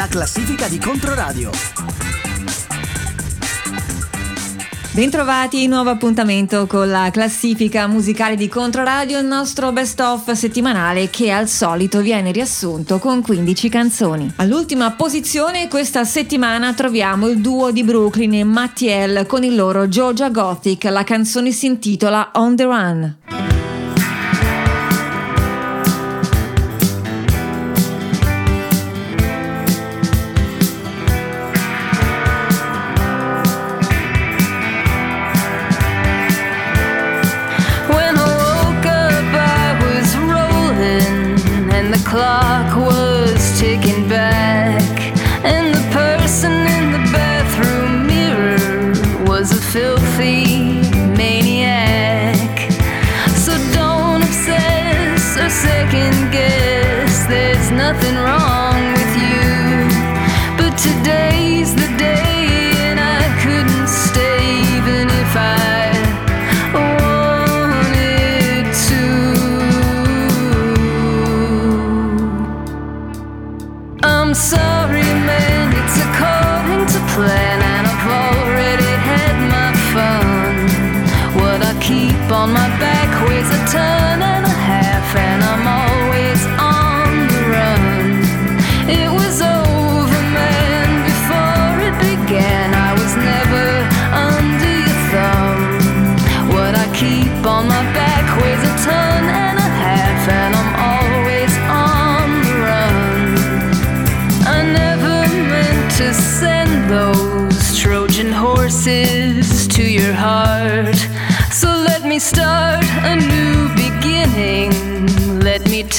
la classifica di Controradio. Bentrovati, nuovo appuntamento con la classifica musicale di Controradio, il nostro best of settimanale che al solito viene riassunto con 15 canzoni. All'ultima posizione questa settimana troviamo il duo di Brooklyn e Mattiel con il loro Georgia Gothic, la canzone si intitola On the Run.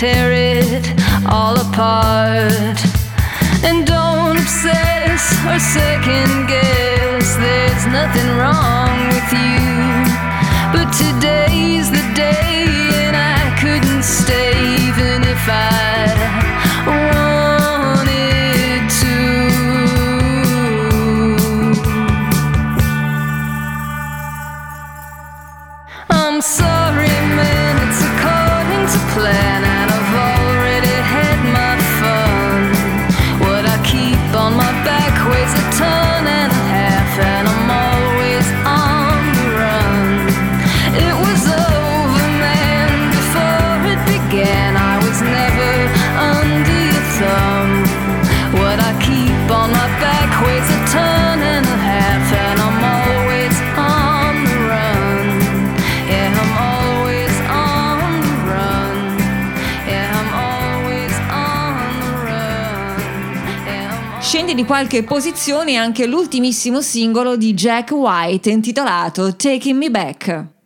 Tear it all apart. And don't obsess or second guess. There's nothing wrong with you. But today's the day, and I couldn't stay even if I. di qualche posizione anche l'ultimissimo singolo di Jack White intitolato Taking Me Back.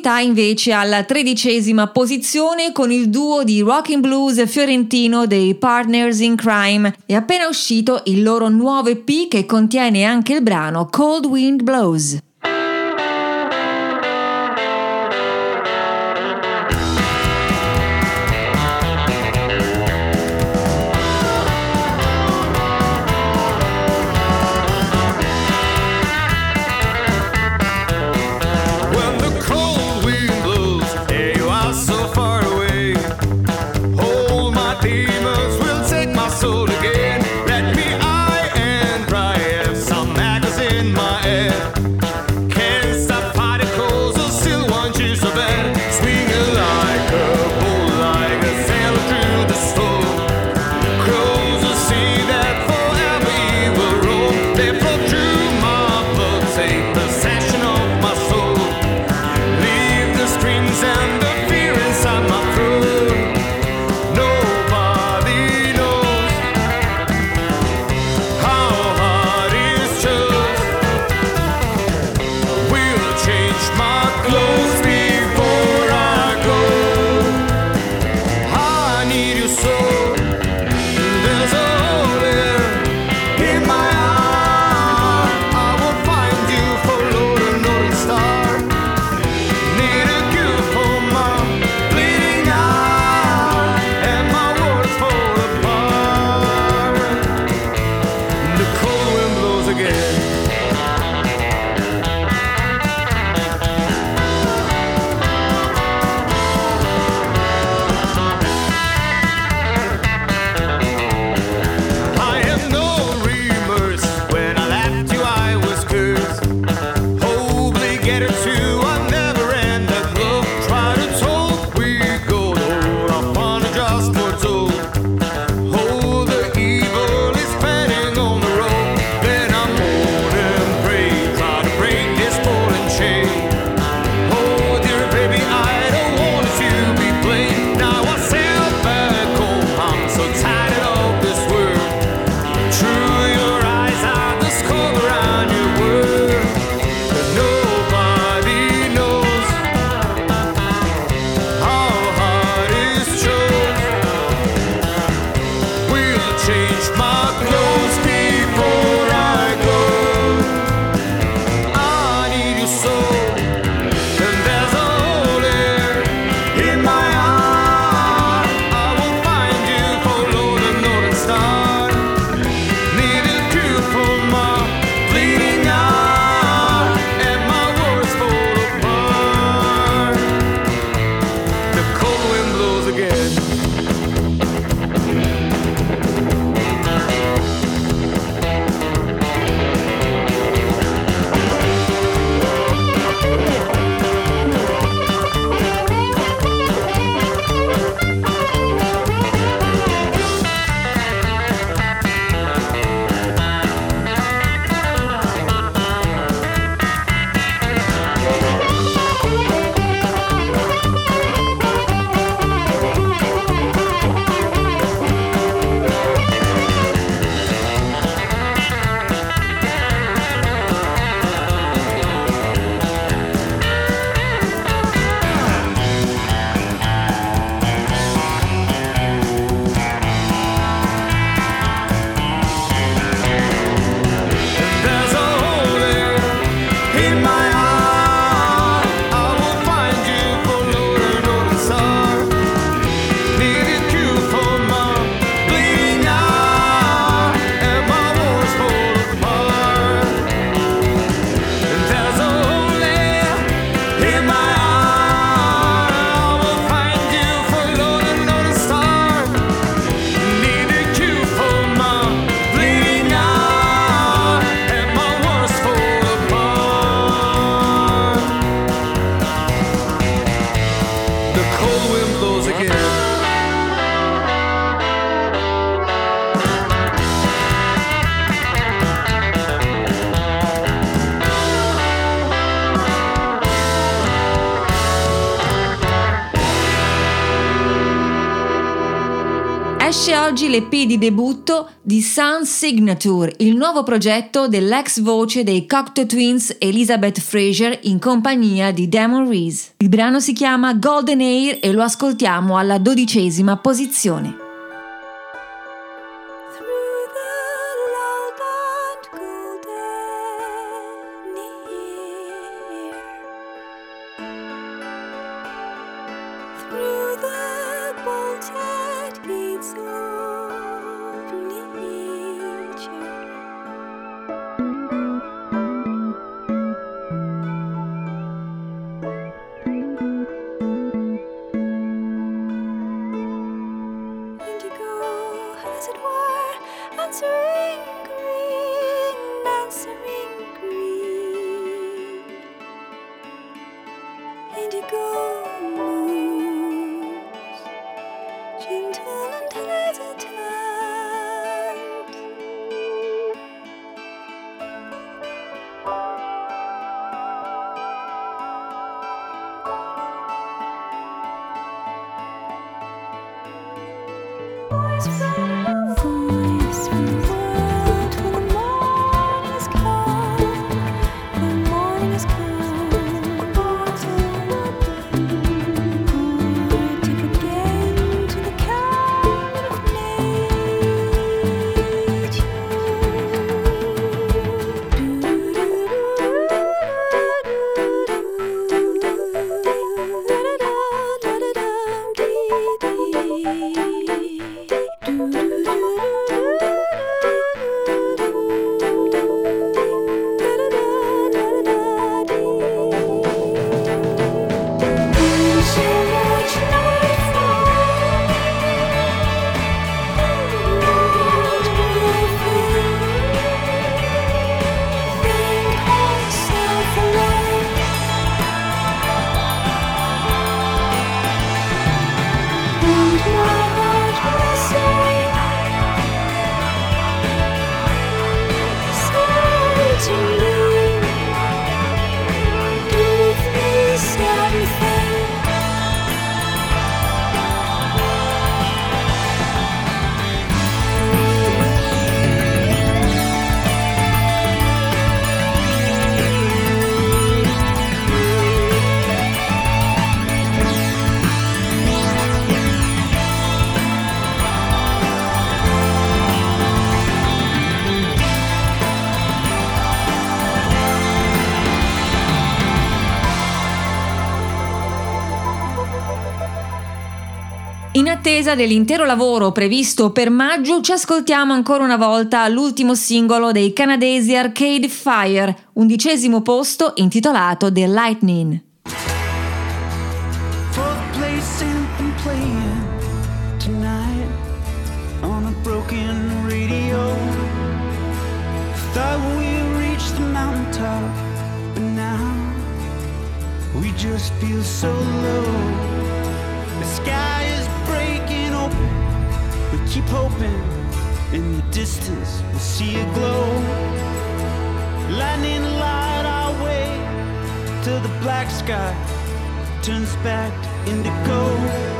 Novità invece alla tredicesima posizione con il duo di rock and blues fiorentino dei Partners in Crime. È appena uscito il loro nuovo EP che contiene anche il brano Cold Wind Blows. l'EP di debutto di Sun Signature, il nuovo progetto dell'ex voce dei Cocteau Twins Elizabeth Fraser in compagnia di Damon Reese. Il brano si chiama Golden Air e lo ascoltiamo alla dodicesima posizione. Attesa dell'intero lavoro previsto per maggio, ci ascoltiamo ancora una volta l'ultimo singolo dei canadesi Arcade Fire, undicesimo posto intitolato The Lightning. just feel so low. Keep hoping in the distance we'll see a glow. Lightning light our way till the black sky turns back to indigo.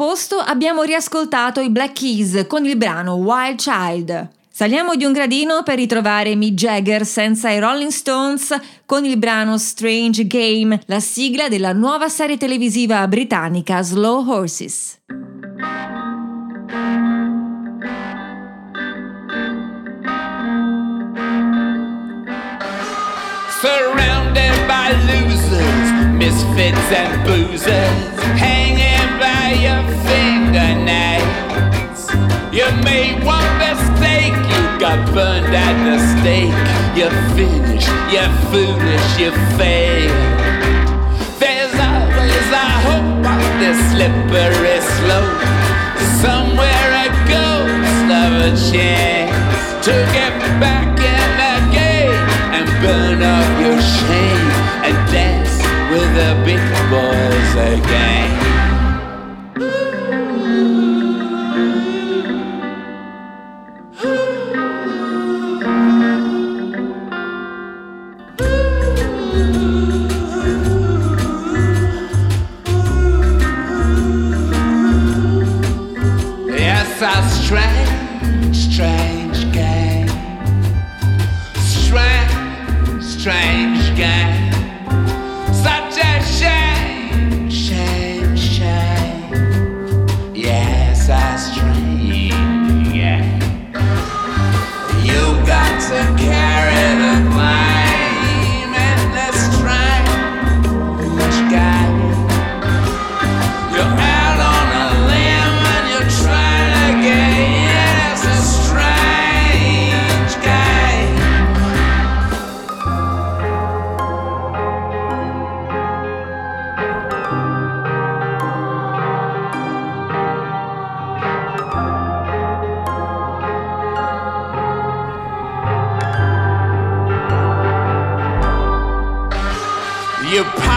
Posto abbiamo riascoltato i Black Keys con il brano Wild Child. Saliamo di un gradino per ritrovare Mick Jagger senza i Rolling Stones con il brano Strange Game, la sigla della nuova serie televisiva britannica Slow Horses. Surrounded by losers, misfits and boozers, hanging You made one mistake, you got burned at the stake. You're finished, you're foolish, you failed. There's always a hope on this slippery slope. Somewhere a ghost of a chance to get back in the game and burn up your shame and dance with the big boys again.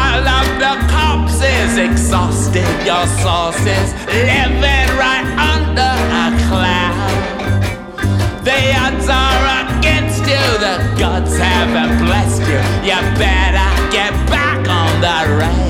Pile up the cops forces exhausted, your sources living right under a cloud. The odds are against you, the gods haven't blessed you. You better get back on the rails.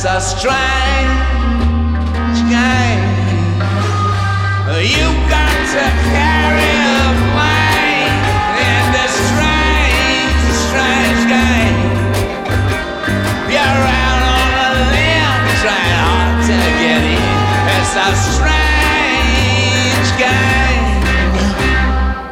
It's a strange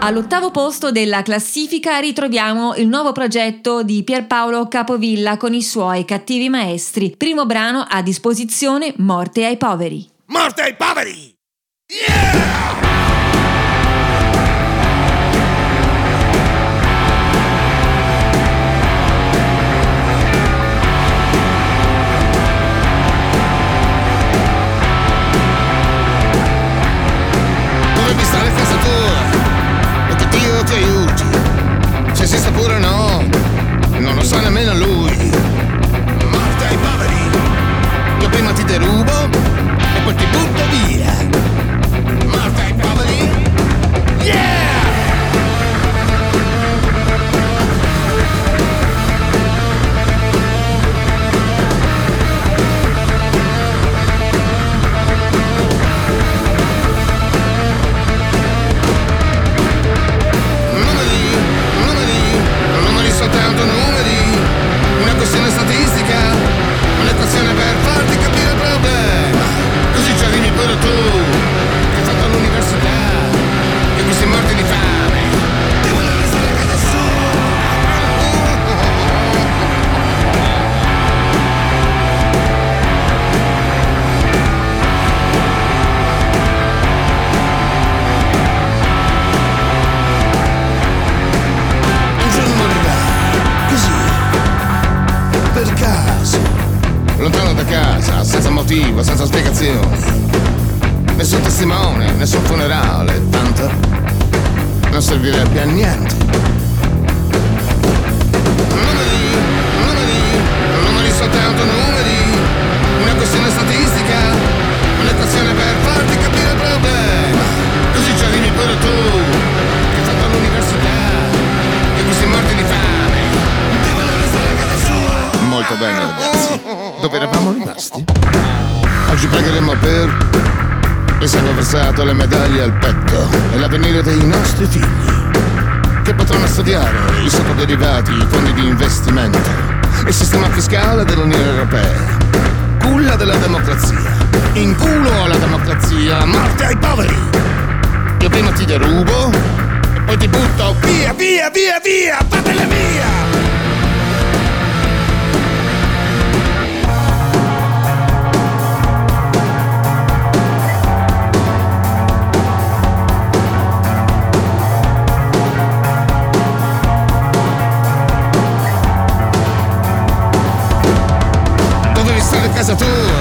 All'ottavo posto della classifica ritroviamo il nuovo progetto di Pierpaolo Capovilla con i suoi cattivi maestri. Primo brano a disposizione Morte ai poveri. Morte ai poveri! Dovevi bene ragazzi, dove eravamo rimasti? Oggi pregheremo per il sangue versato, le medaglie al petto e l'avvenire dei nostri figli che potranno studiare i sottoderivati, i fondi di investimento, il sistema fiscale dell'Unione Europea. Culla della democrazia. In culo alla democrazia. Morte ai poveri. Io prima ti derubo e poi ti butto via, via, via, via. Fatele via. as a fool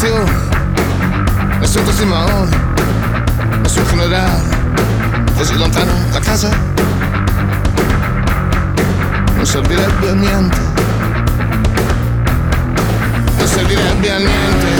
Brasil, é em Santo Simão, no é seu funeral, foge lontano da casa. Não servirebbe a niente, não servirebbe a niente.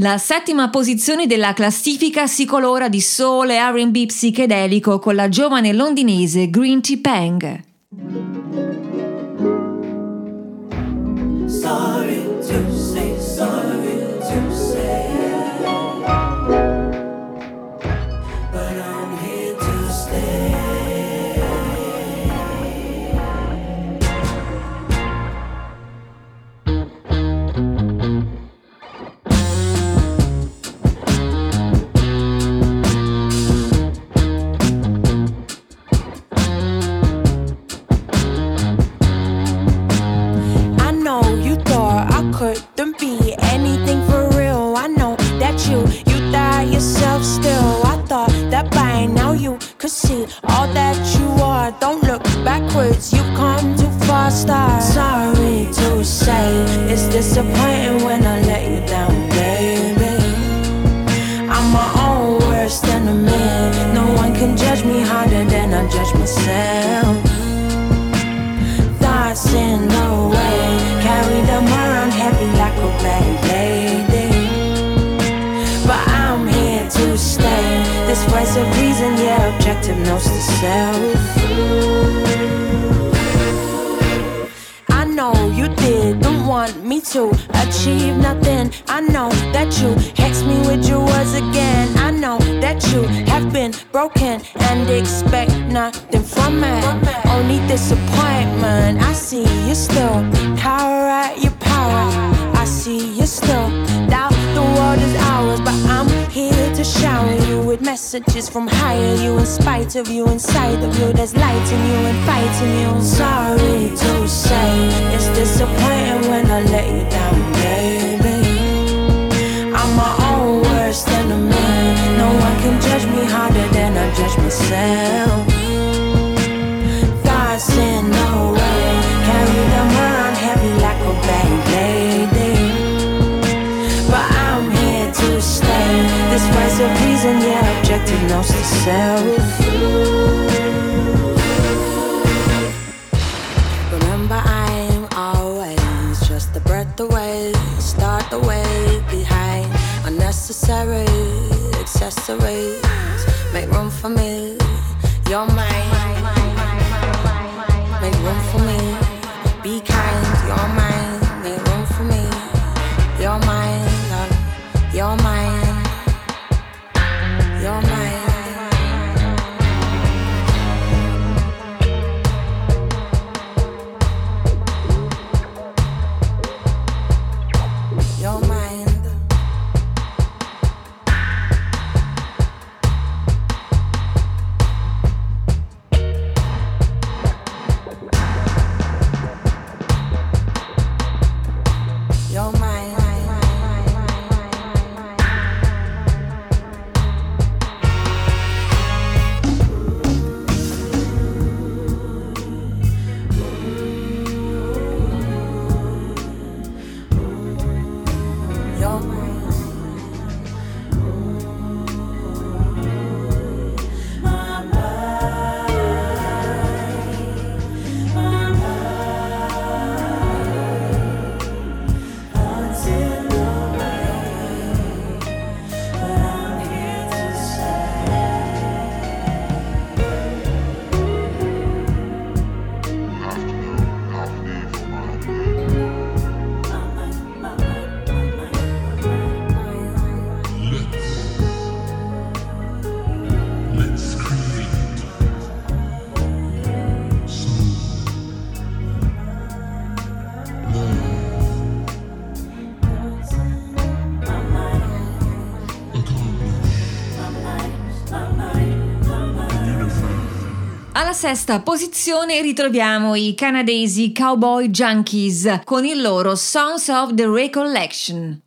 La settima posizione della classifica si colora di soul e R&B psichedelico con la giovane londinese Green Tea Pang. Self. I know you didn't want me to achieve nothing. I know that you hex me with your words again. I know that you have been broken and expect nothing from me. Only disappointment. I see you still cower at your power. I see you still shower you with messages from higher. You, in spite of you, inside of you, there's light in you and fight in you. Sorry to say, it's disappointing when I let you down, baby. I'm my own worst enemy. No one can judge me harder than I judge myself. Yeah, objective knows the self. Remember, I'm always just a breath away. Start the way behind unnecessary accessories. Make room for me. You're mine. Alla sesta posizione ritroviamo i canadesi Cowboy Junkies con il loro Songs of the Recollection.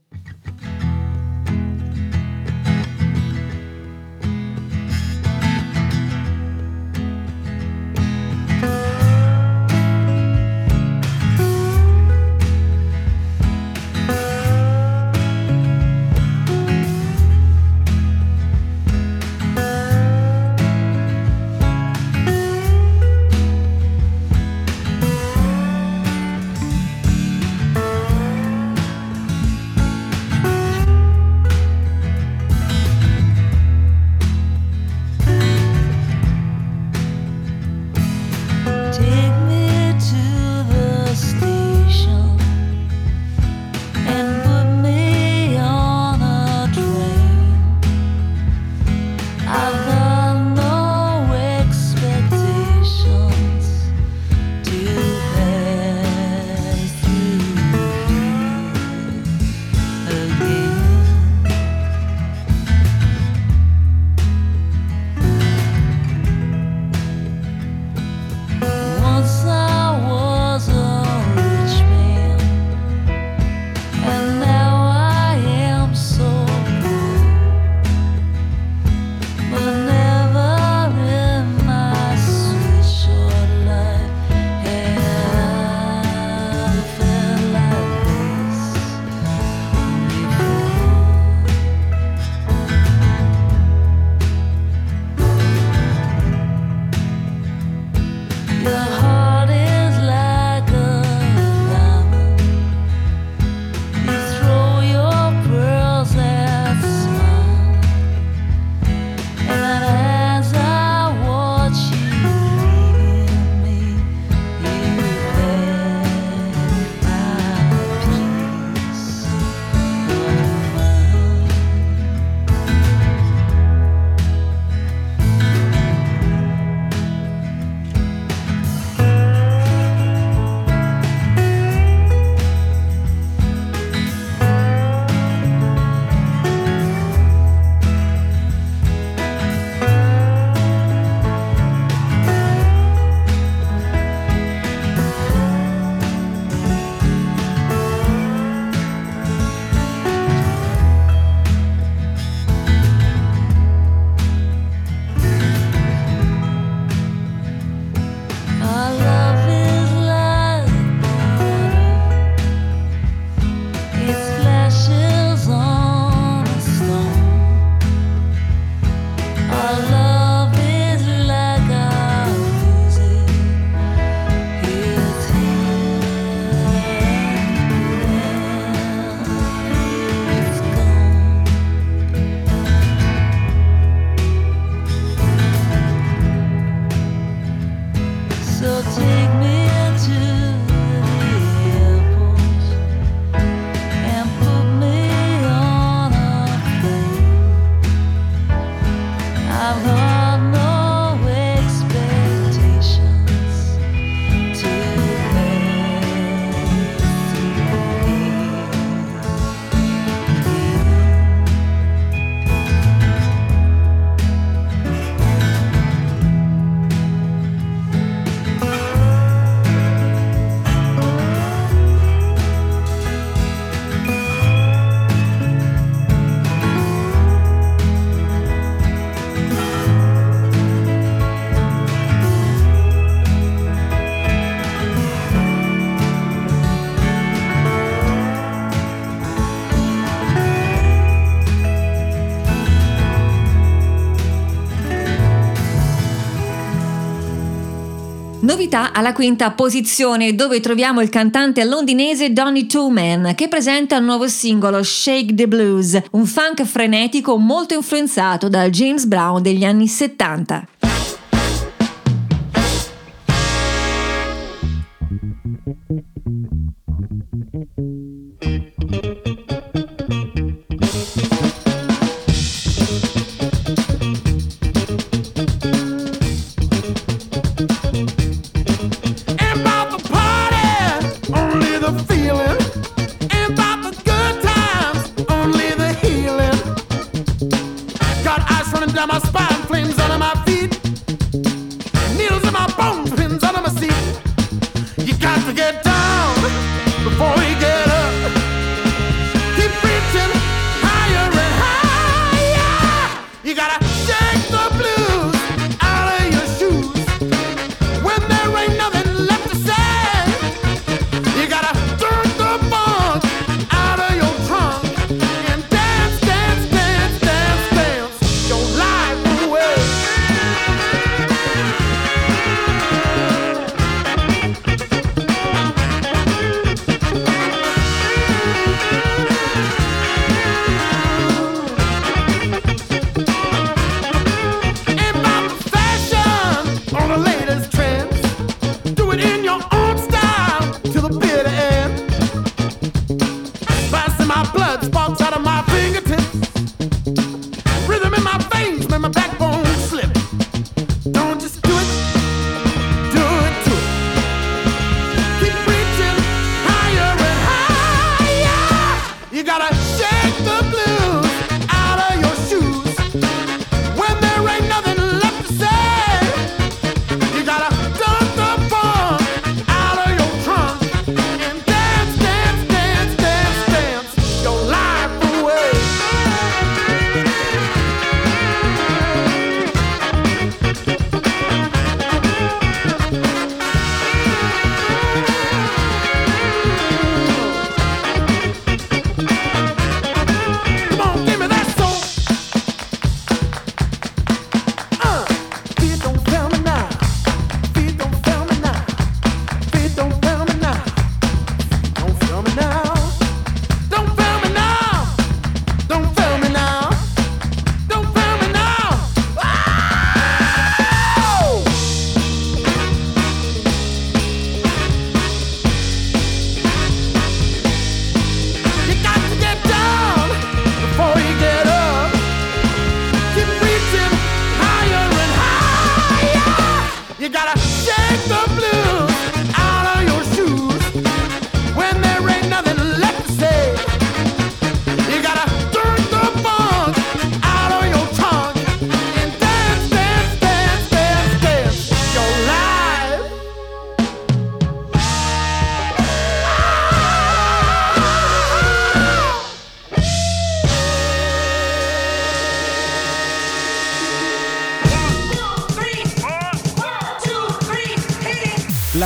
Novità alla quinta posizione dove troviamo il cantante londinese Donny Tooman che presenta il nuovo singolo Shake the Blues, un funk frenetico molto influenzato dal James Brown degli anni 70.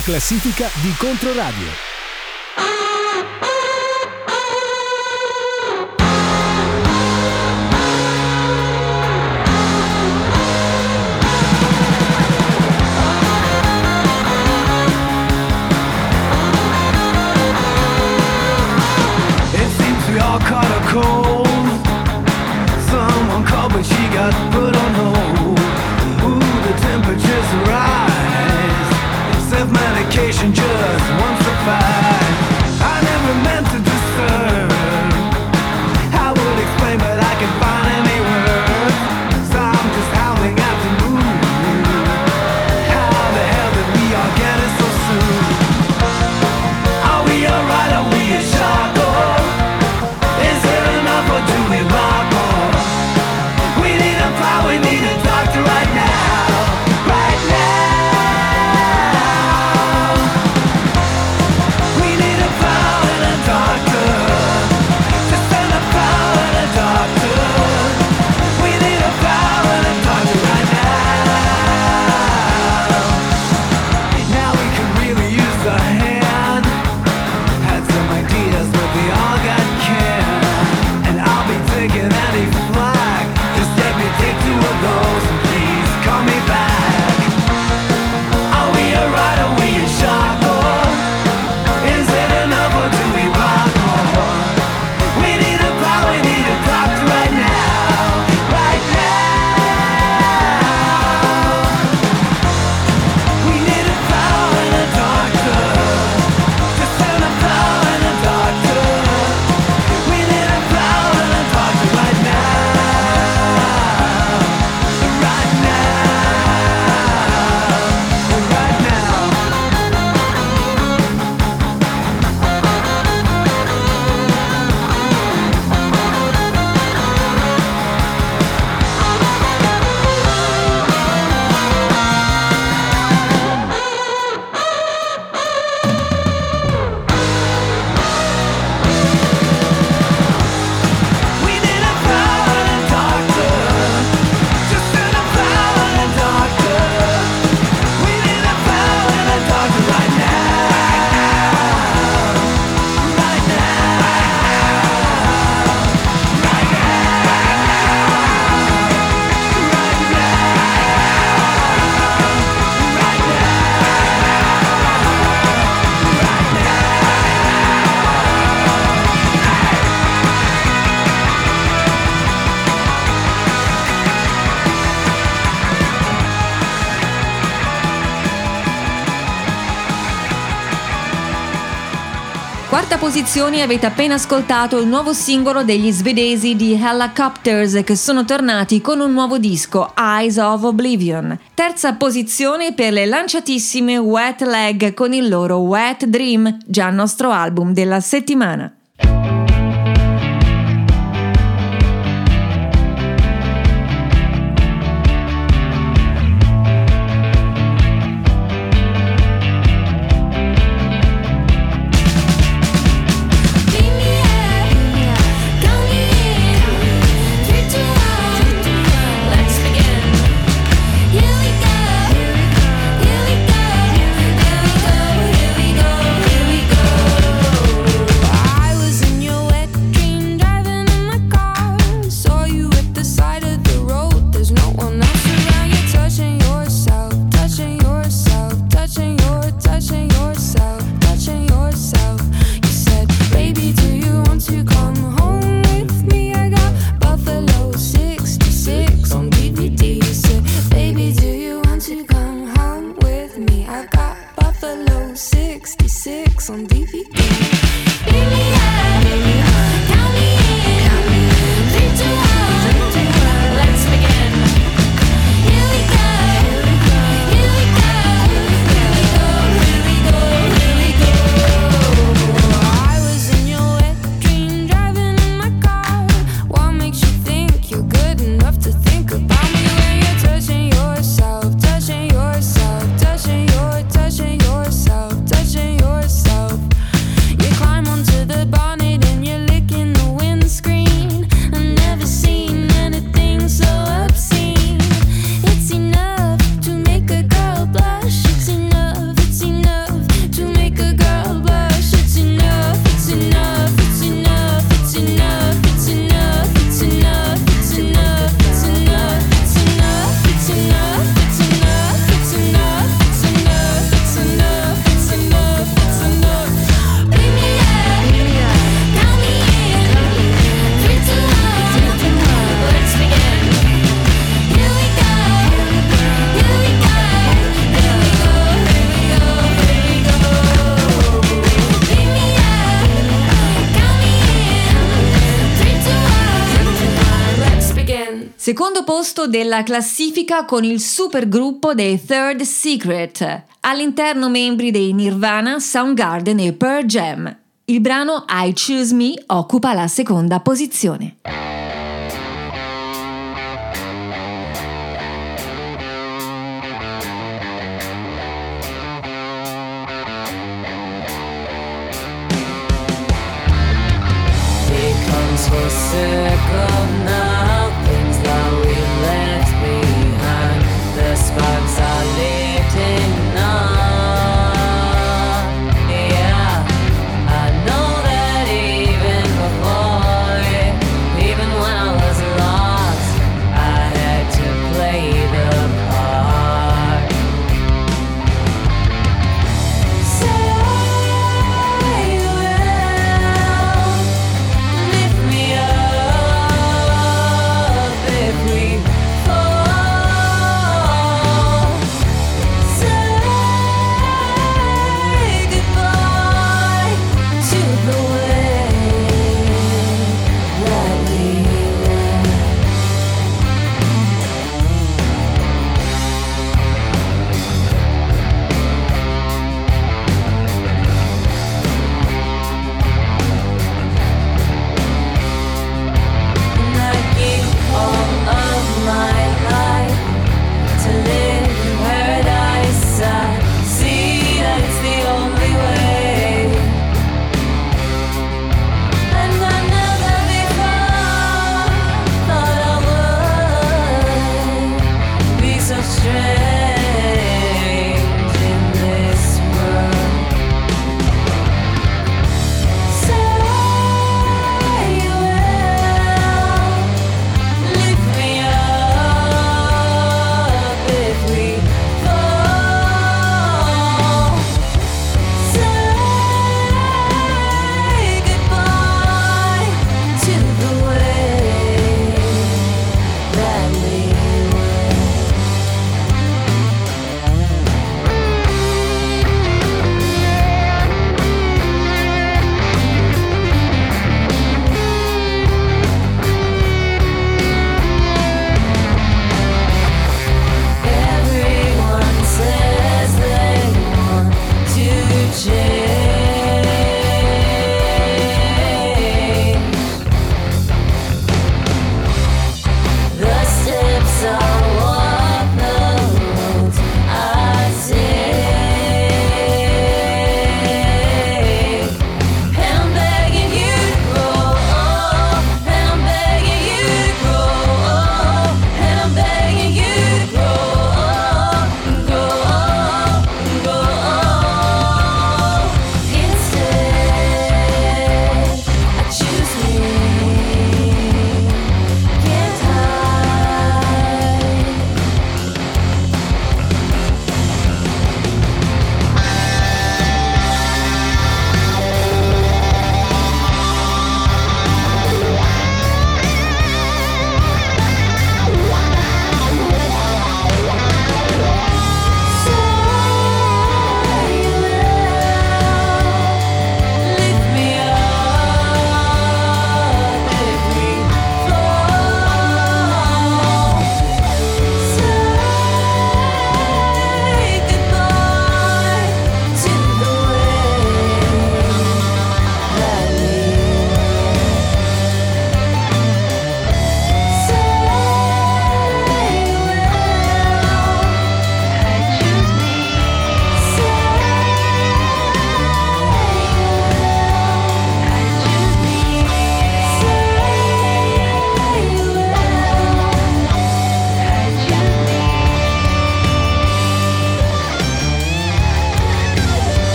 Classifica di Controradio. vacation just once a five. Posizioni avete appena ascoltato il nuovo singolo degli svedesi di Helicopters che sono tornati con un nuovo disco, Eyes of Oblivion. Terza posizione per le lanciatissime Wet Leg con il loro Wet Dream, già nostro album della settimana. Posto della classifica con il supergruppo dei Third Secret, all'interno membri dei Nirvana, Soundgarden e Pearl Jam. Il brano I Choose Me occupa la seconda posizione.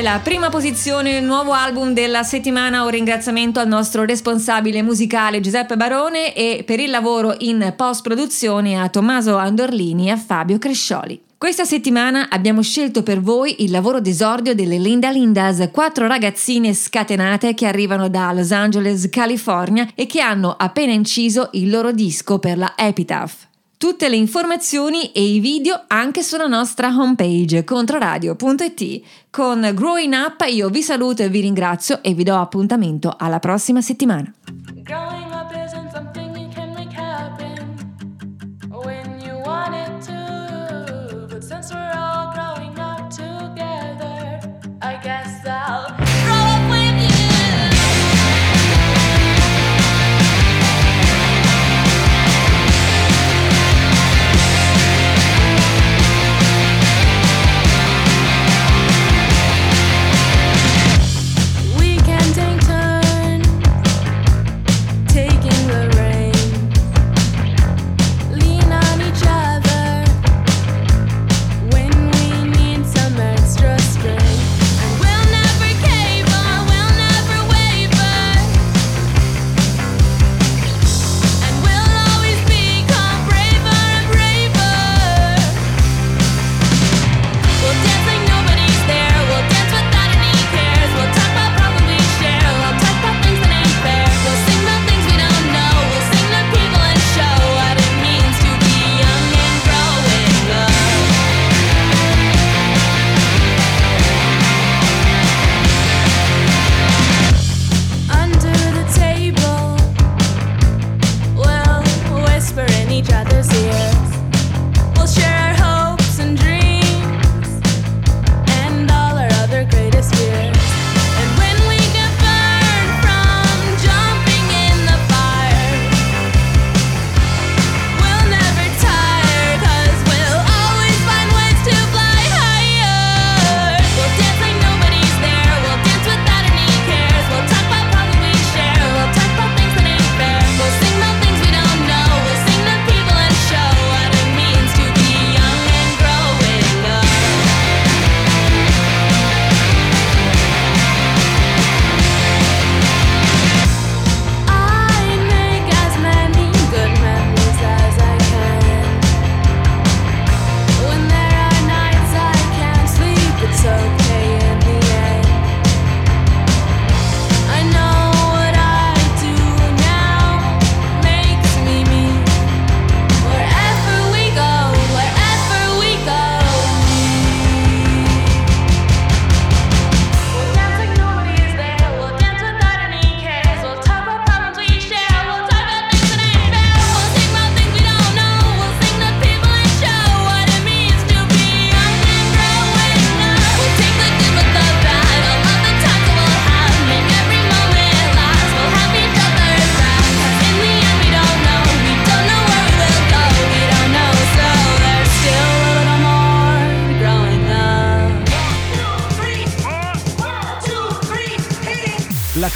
Svelare la prima posizione del nuovo album della settimana, un ringraziamento al nostro responsabile musicale Giuseppe Barone e per il lavoro in post-produzione a Tommaso Andorlini e a Fabio Crescioli. Questa settimana abbiamo scelto per voi il lavoro d'esordio delle Linda Lindas, quattro ragazzine scatenate che arrivano da Los Angeles, California e che hanno appena inciso il loro disco per la Epitaph tutte le informazioni e i video anche sulla nostra homepage controradio.it. Con Growing Up io vi saluto e vi ringrazio e vi do appuntamento alla prossima settimana.